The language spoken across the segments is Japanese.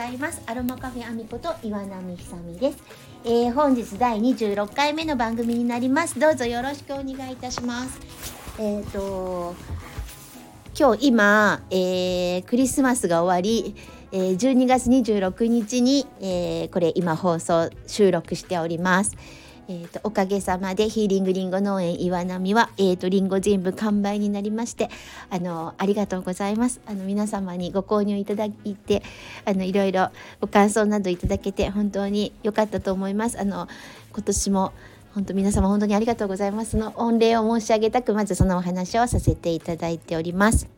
ざいます。アロマカフェアミこと岩波ひさみです、えー、本日第26回目の番組になります。どうぞよろしくお願いいたします。えっ、ー、と今日今、えー、クリスマスが終わりえー、12月26日に、えー、これ今放送収録しております。えーと、おかげさまでヒーリングリンゴ農園岩波は、えーと、リンゴ全部完売になりましてあのありがとうございます。あの皆様にご購入いただいてあのいろいろご感想などいただけて本当に良かったと思います。あの今年も本当皆様本当にありがとうございます。の御礼を申し上げたくまずそのお話をさせていただいております。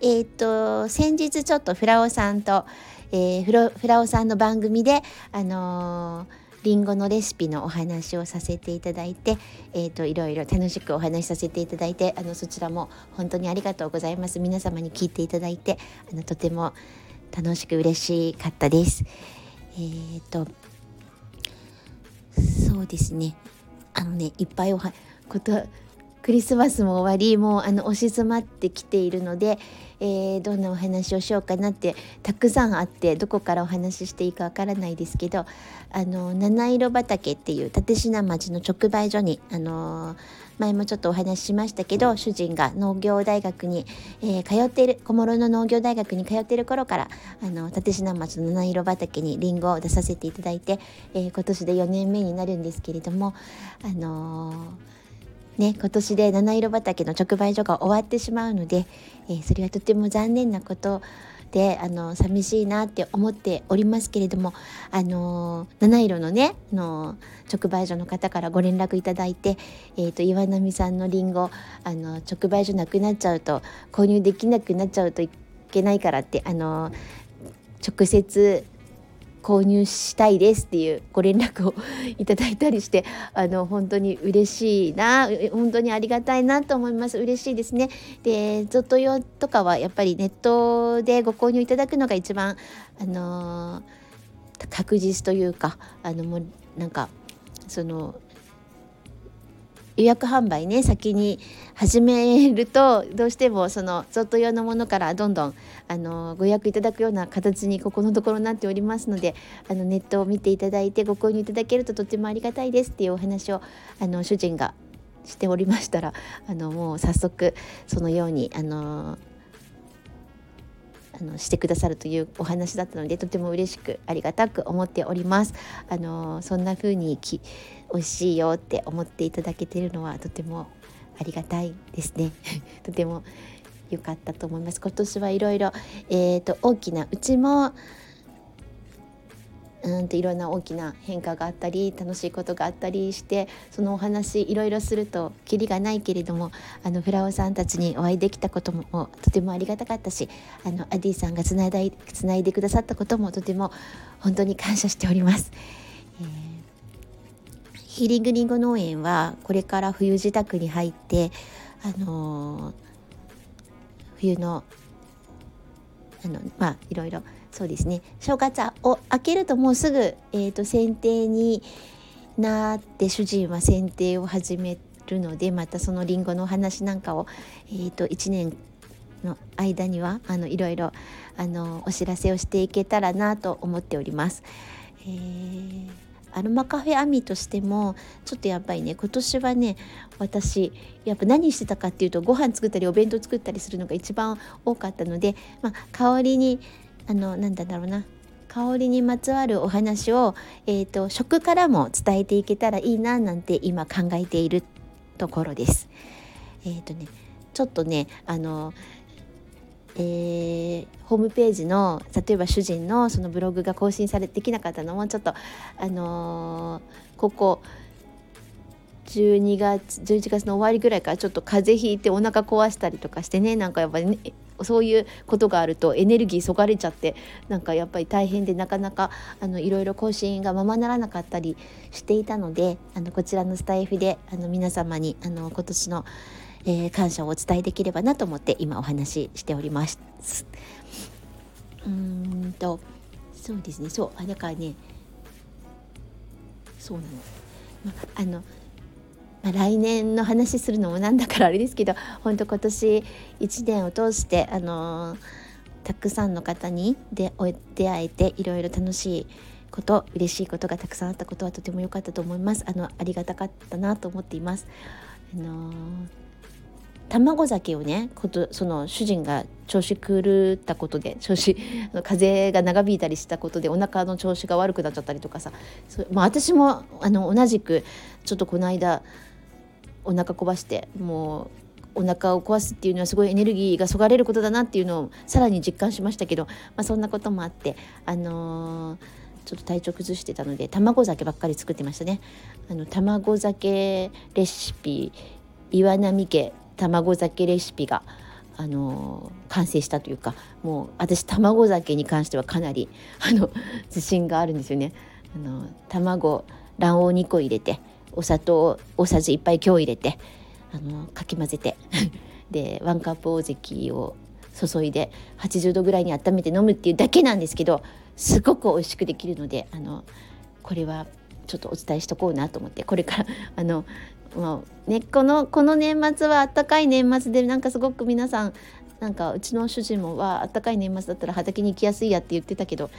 えっ、ー、と先日ちょっとフラオさんと、えー、フロフラオさんの番組であのーりんごのレシピのお話をさせていただいて、えーと、いろいろ楽しくお話しさせていただいてあのそちらも本当にありがとうございます皆様に聞いていただいてあのとても楽しく嬉しかったです。えーとそうですねあのねいっぱいおはことクリスマスも終わりもうあの押し詰まってきているので、えー、どんなお話をしようかなってたくさんあってどこからお話ししていいかわからないですけどあの七色畑っていう立科町の直売所にあの前もちょっとお話ししましたけど主人が農業大学に、えー、通っている小諸の農業大学に通っている頃からあの立科町の七色畑にりんごを出させていただいて、え、今年で4年目になるんですけれどもあのーね、今年で七色畑の直売所が終わってしまうので、えー、それはとても残念なことであの寂しいなって思っておりますけれどもあの七色のねあの直売所の方からご連絡いただいて、えーと、岩波さんのりんごあの直売所なくなっちゃうと購入できなくなっちゃうといけないからってあの直接購入したいですっていうご連絡をいただいたりしてあの本当に嬉しいな本当にありがたいなと思います。嬉しいですね。でゾット用とかはやっぱりネットでご購入いただくのが一番あの確実というかあのもうなんかその予約販売ね先に始めるとどうしてもその贈答用のものからどんどんあのご予約いただくような形にここのところになっておりますのであのネットを見ていただいてご購入いただけるととってもありがたいですっていうお話をあの主人がしておりましたらあのもう早速そのようにあのあのしてくださるというお話だったのでとても嬉しくありがたく思っております。あのそんな風にき美味しいよって思っていただけているのはとてもありがたいですね。とても良かったと思います。今年はいろいろえっ、ー、と大きなうちもうんといろんな大きな変化があったり楽しいことがあったりしてそのお話いろいろするとキリがないけれどもあのフラオさんたちにお会いできたこともとてもありがたかったしあのアディさんがつないだつないでくださったこともとても本当に感謝しております。えー、ヒーリングリンゴ農園はこれから冬自宅に入ってあのー、冬のあのまあいろいろそうですね正月を明けるともうすぐ、えーと、剪定になって主人は剪定を始めるのでまたそのりんごのお話なんかを、えーと、1年の間にはあのいろいろあのお知らせをしていけたらなと思っております。えーアロマカフェアミとしてもちょっとやっぱりね今年はね私やっぱ何してたかっていうとご飯作ったりお弁当作ったりするのが一番多かったので、まあ、香りにあのなんだろうな香りにまつわるお話を、えーと、食からも伝えていけたらいいななんて今考えているところです。えーとね、ちょっとねあの、えー、ホームページの例えば主人のそのブログが更新されできなかったのもちょっとあのー、ここ12月11月の終わりぐらいからちょっと風邪ひいてお腹壊したりとかしてねなんかやっぱり、ね、そういうことがあるとエネルギーそがれちゃってなんかやっぱり大変でなかなかあのいろいろ更新がままならなかったりしていたのであのこちらのスタイフであの皆様にあの今年の、えー、感謝をお伝えできればなと思って今お話ししております。うんとそうですねそうあだからねそうなの。まあのまあ、来年の話するのもなんだからあれですけど本当今年1年を通してあのたくさんの方に出出会えていろいろ楽しいこと嬉しいことがたくさんあったことはとても良かったと思いますあのありがたかったなと思っていますあのー卵酒をねことその主人が調子狂ったことで調子風邪が長引いたりしたことでお腹の調子が悪くなっちゃったりとかさそまあ、私もあの同じくちょっとこの間お腹壊してもうお腹を壊すっていうのはすごいエネルギーがそがれることだなっていうのをさらに実感しましたけど、まあ、そんなこともあってあのーちょっと体調崩してたので卵酒ばっかり作ってましたね。あの卵酒レシピ岩波家卵酒レシピがあの完成したというかもう私卵酒に関してはかなりあの自信があるんですよね。あの卵卵黄2個入れてお砂糖大さじ1杯強入れてあのかき混ぜて でワンカップ大関を注いで80度ぐらいに温めて飲むっていうだけなんですけどすごく美味しくできるのであのこれはちょっとお伝えしとこうなと思ってこれからあのもうねこのこの年末はあったかい年末でなんかすごく皆さんなんかうちの主人もはあったかい年末だったら畑に行きやすいやって言ってたけど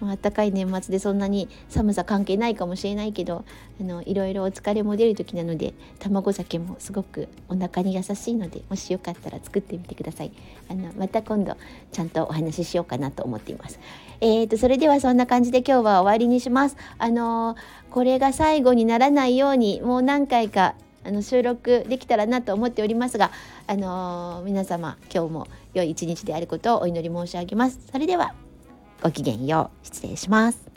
あったかい年末でそんなに寒さ関係ないかもしれないけどあのいろいろお疲れも出る時なので卵酒もすごくお腹に優しいのでもしよかったら作ってみてください。あのまた今度ちゃんとお話ししようかなと思っています。えーとそれではそんな感じで今日は終わりにします。あのこれが最後にならないようにもう何回かあの収録できたらなと思っておりますが、あのー、皆様今日も良い一日であることをお祈り申し上げます。それでは。ごきげんよう失礼します。